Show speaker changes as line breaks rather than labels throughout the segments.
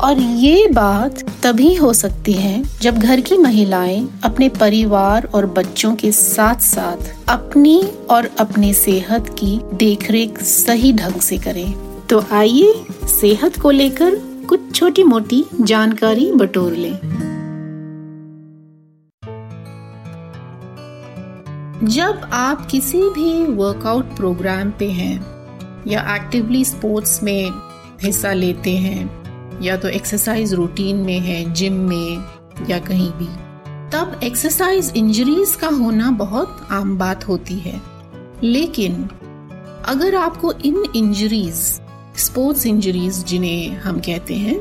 और ये बात तभी हो सकती है जब घर की महिलाएँ अपने परिवार और बच्चों के साथ साथ अपनी और अपने सेहत की देखरेख सही ढंग से करें। तो आइए सेहत को लेकर कुछ छोटी मोटी जानकारी बटोर लें। जब आप किसी भी वर्कआउट प्रोग्राम पे हैं या एक्टिवली स्पोर्ट्स में हिस्सा लेते हैं या तो एक्सरसाइज रूटीन में है जिम में, या कहीं भी। तब एक्सरसाइज इंजरीज का होना बहुत आम बात होती है। लेकिन अगर आपको इन इंजरीज स्पोर्ट्स इंजरीज जिन्हें हम कहते हैं,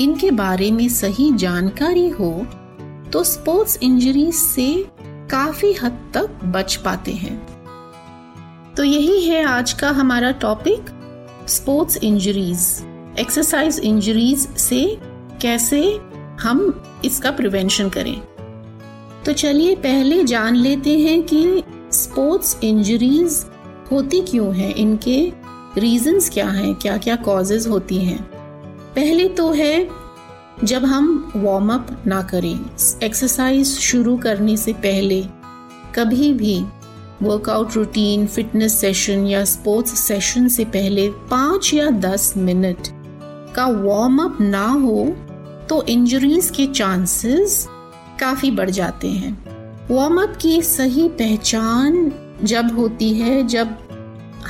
इनके बारे में सही जानकारी हो तो स्पोर्ट्स इंजरीज से काफ़ी हद तक बच पाते हैं। तो यही है आज का हमारा topic sports injuries exercise injuries से कैसे हम इसका प्रिवेंशन करें? तो चलिए पहले जान लेते हैं कि स्पोर्ट्स इंजरीज होती क्यों हैं? इनके रीजंस क्या हैं? क्या क्या कॉजेज होती हैं? पहले तो है, जब हम वार्म अप ना करें एक्सरसाइज शुरू करने से पहले कभी भी वर्कआउट रूटीन फिटनेस सेशन या स्पोर्ट्स सेशन से पहले पाँच या दस मिनट का वार्म अप ना हो तो इंजरीज के चांसेस काफ़ी बढ़ जाते हैं। वार्म अप की सही पहचान जब होती है, जब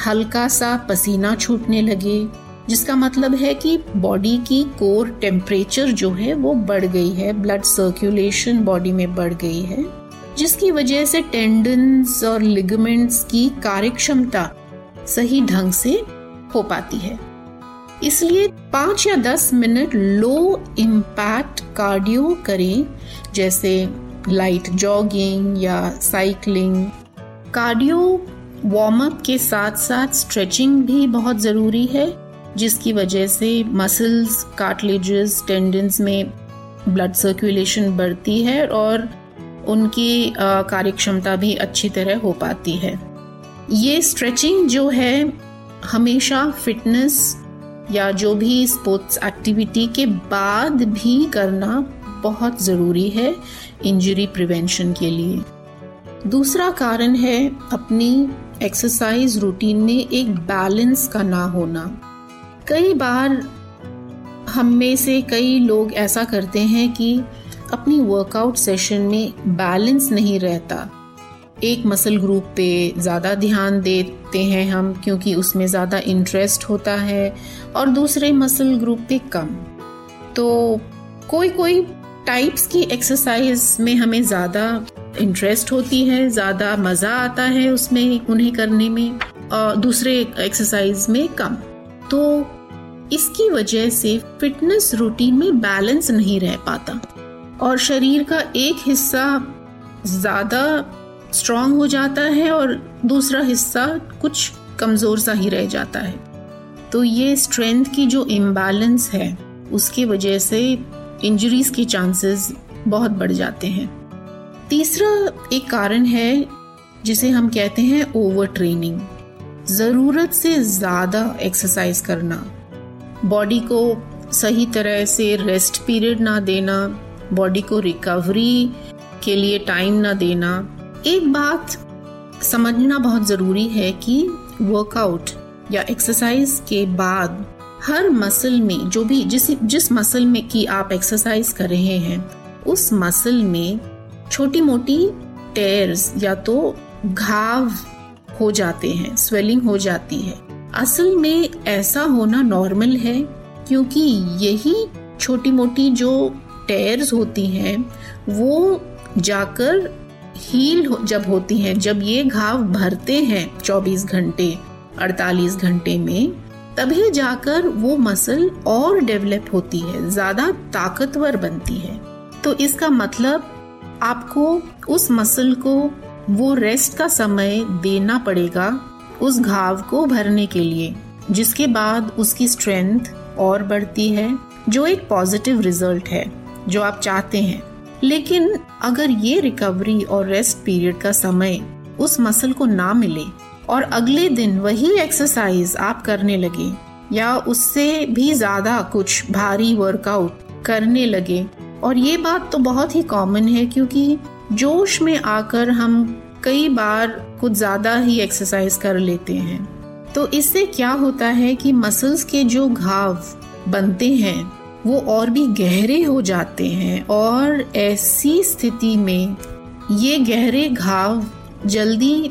हल्का सा पसीना छूटने लगे, जिसका मतलब है कि बॉडी की कोर टेम्परेचर जो है, वो बढ़ गई है ब्लड सर्कुलेशन बॉडी में बढ़ गई है, जिसकी वजह से टेंडन्स और लिगमेंट्स की कार्यक्षमता सही ढंग से हो पाती है। इसलिए पाँच या दस मिनट लो इम्पैक्ट कार्डियो करें, जैसे लाइट जॉगिंग या साइकिलिंग। कार्डियो वार्म अप के साथ साथ स्ट्रेचिंग भी बहुत ज़रूरी है, जिसकी वजह से मसल्स, कार्टलेजेस टेंडेंस में ब्लड सर्कुलेशन बढ़ती है और उनकी कार्यक्षमता भी अच्छी तरह हो पाती है। ये स्ट्रेचिंग जो है, हमेशा फिटनेस या जो भी स्पोर्ट्स एक्टिविटी के बाद भी करना बहुत ज़रूरी है इंजरी प्रिवेंशन के लिए। दूसरा कारण है अपनी एक्सरसाइज रूटीन में एक बैलेंस का ना होना। कई बार हम में से कई लोग ऐसा करते हैं कि अपनी वर्कआउट सेशन में बैलेंस नहीं रहता। एक मसल ग्रुप पे ज़्यादा ध्यान देते हैं हम क्योंकि उसमें ज़्यादा इंटरेस्ट होता है और दूसरे मसल ग्रुप पे कम। तो कोई कोई टाइप्स की एक्सरसाइज में हमें ज़्यादा इंटरेस्ट होती है, ज़्यादा मज़ा आता है उसमें, उन्हें करने में और दूसरे एक्सरसाइज में कम। तो इसकी वजह से फिटनेस रूटीन में बैलेंस नहीं रह पाता और शरीर का एक हिस्सा ज़्यादा स्ट्रांग हो जाता है और दूसरा हिस्सा कुछ कमज़ोर सा ही रह जाता है। तो ये स्ट्रेंथ की जो इम्बैलेंस है, उसकी वजह से इंजरीज के चांसेस बहुत बढ़ जाते हैं। तीसरा एक कारण है, जिसे हम कहते हैं ओवर ट्रेनिंग ज़रूरत से ज़्यादा एक्सरसाइज करना बॉडी को सही तरह से रेस्ट पीरियड ना देना बॉडी को रिकवरी के लिए टाइम ना देना एक बात समझना बहुत ज़रूरी है कि वर्कआउट या एक्सरसाइज के बाद हर मसल में, जो भी जिस जिस मसल में की आप एक्सरसाइज कर रहे हैं, उस मसल में छोटी मोटी टेयर्स या तो घाव हो जाते हैं स्वेलिंग हो जाती है। असल में ऐसा होना नॉर्मल है, क्योंकि यही छोटी मोटी जो टेयर्स होती हैं, वो जाकर हील जब होती हैं, जब ये घाव भरते हैं 24 घंटे 48 घंटे में, तभी जाकर वो मसल और डेवलप होती है, ज़्यादा ताकतवर बनती है। तो इसका मतलब आपको उस मसल को वो रेस्ट का समय देना पड़ेगा उस घाव को भरने के लिए, जिसके बाद उसकी स्ट्रेंथ और बढ़ती है, जो एक पॉजिटिव रिज़ल्ट है, जो आप चाहते हैं। लेकिन अगर ये रिकवरी और रेस्ट पीरियड का समय उस मसल को ना मिले और अगले दिन वही एक्सरसाइज आप करने लगे, या उससे भी ज़्यादा कुछ भारी वर्कआउट करने लगे, और ये बात तो बहुत ही कॉमन है क्योंकि जोश में आकर हम कई बार कुछ ज़्यादा ही एक्सरसाइज कर लेते हैं। तो इससे क्या होता है कि मसल्स के जो घाव बनते हैं वो और भी गहरे हो जाते हैं और ऐसी स्थिति में ये गहरे घाव जल्दी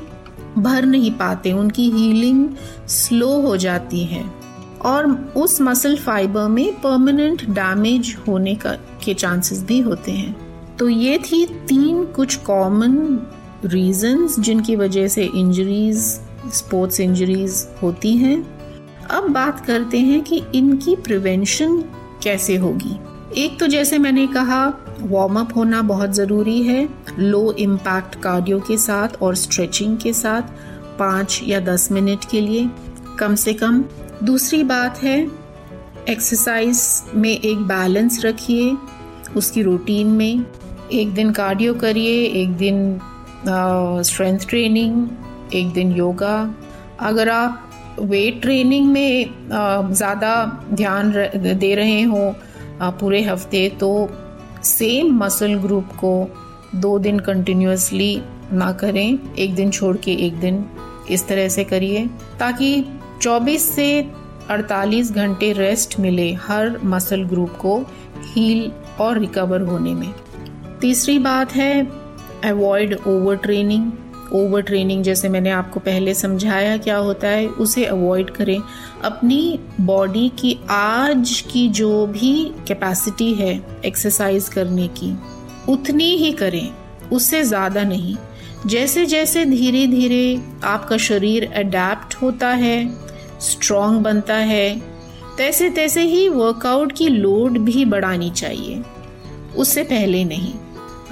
भर नहीं पाते, उनकी हीलिंग स्लो हो जाती है। और उस मसल फाइबर में परमानेंट डैमेज होने का, के चांसेस भी होते हैं। तो ये थी तीन कुछ कॉमन रीजंस जिनकी वजह से इंजरीज स्पोर्ट्स इंजरीज होती हैं। अब बात करते हैं कि इनकी प्रिवेंशन कैसे होगी? एक तो जैसे मैंने कहा वार्म अप होना बहुत ज़रूरी है लो इम्पैक्ट कार्डियो के साथ और स्ट्रेचिंग के साथ पाँच या दस मिनट के लिए, कम से कम। दूसरी बात है एक्सरसाइज में एक बैलेंस रखिए, उसकी रूटीन में। एक दिन कार्डियो करिए, एक दिन स्ट्रेंथ ट्रेनिंग एक दिन योगा अगर आप वेट ट्रेनिंग में ज़्यादा ध्यान दे रहे हो पूरे हफ़्ते तो सेम मसल ग्रुप को दो दिन कंटिन्यूसली ना करें, एक दिन छोड़ के एक दिन इस तरह से करिए, ताकि 24 से 48 घंटे रेस्ट मिले हर मसल ग्रुप को हील और रिकवर होने में। तीसरी बात है avoid over training over training जैसे मैंने आपको पहले समझाया क्या होता है, उसे अवॉइड करें। अपनी बॉडी की आज की जो भी कैपेसिटी है एक्सरसाइज करने की, उतनी ही करें, उससे ज़्यादा नहीं। जैसे जैसे धीरे धीरे आपका शरीर अडेप्ट होता है स्ट्रॉन्ग बनता है तैसे तैसे ही वर्कआउट की लोड भी बढ़ानी चाहिए। उससे पहले नहीं।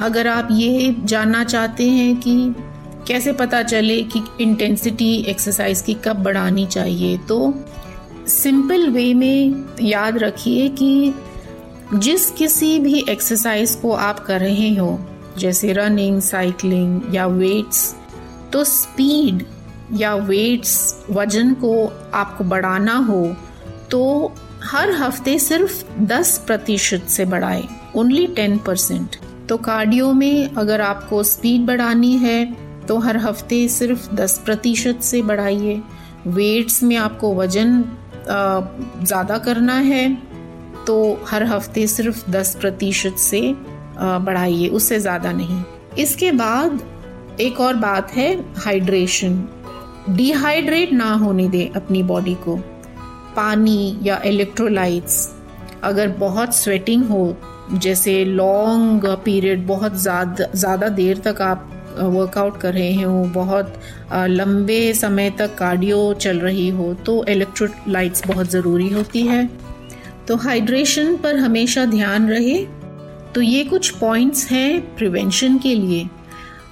अगर आप ये जानना चाहते हैं कि कैसे पता चले कि इंटेंसिटी एक्सरसाइज की कब बढ़ानी चाहिए? तो सिंपल वे में याद रखिए कि जिस किसी भी एक्सरसाइज को आप कर रहे हो, जैसे रनिंग साइकिलिंग या वेट्स तो स्पीड या वेट्स वज़न को आपको बढ़ाना हो तो हर हफ़्ते सिर्फ़ 10 प्रतिशत से बढ़ाए ओनली 10 परसेंट तो कार्डियो में अगर आपको स्पीड बढ़ानी है तो हर हफ़्ते सिर्फ़ 10 प्रतिशत से बढ़ाइए। वेट्स में आपको वज़न ज़्यादा करना है तो हर हफ़्ते सिर्फ़ 10 प्रतिशत से बढ़ाइए, उससे ज़्यादा नहीं। इसके बाद एक और बात है हाइड्रेशन डिहाइड्रेट ना होने दे अपनी बॉडी को। पानी या इलेक्ट्रोलाइट्स अगर बहुत स्वेटिंग हो, जैसे लॉन्ग पीरियड बहुत ज़्यादा ज़्यादा देर तक आप वर्कआउट कर रहे हो बहुत लंबे समय तक कार्डियो चल रही हो तो इलेक्ट्रोलाइट्स बहुत ज़रूरी होती है। तो हाइड्रेशन पर हमेशा ध्यान रहे। तो ये कुछ पॉइंट्स हैं प्रिवेंशन के लिए।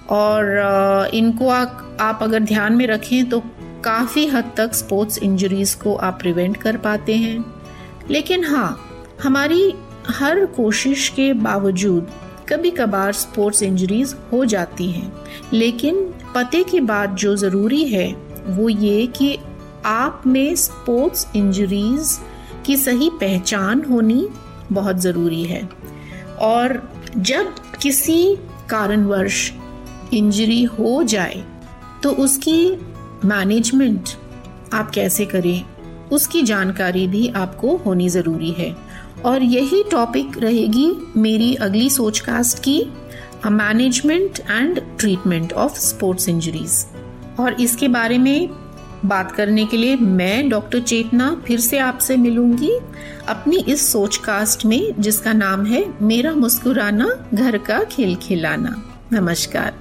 और इनको आ, आप अगर ध्यान में रखें तो काफ़ी हद तक स्पोर्ट्स इंजरीज को आप प्रिवेंट कर पाते हैं। लेकिन हाँ हमारी हर कोशिश के बावजूद कभी कभार स्पोर्ट्स इंजरीज हो जाती हैं। लेकिन पते की बात जो ज़रूरी है, वो ये कि आप में स्पोर्ट्स इंजरीज की सही पहचान होनी बहुत ज़रूरी है। और जब किसी कारणवश इंजरी हो जाए तो उसकी मैनेजमेंट आप कैसे करें, उसकी जानकारी भी आपको होनी ज़रूरी है। और यही टॉपिक रहेगी मेरी अगली सोच कास्ट की management and treatment of sports injuries और इसके बारे में बात करने के लिए मैं डॉक्टर चेतना फिर से आपसे मिलूँगी अपनी इस सोच कास्ट में, जिसका नाम है मेरा मुस्कुराना, घर का खेल खिलाना। नमस्कार।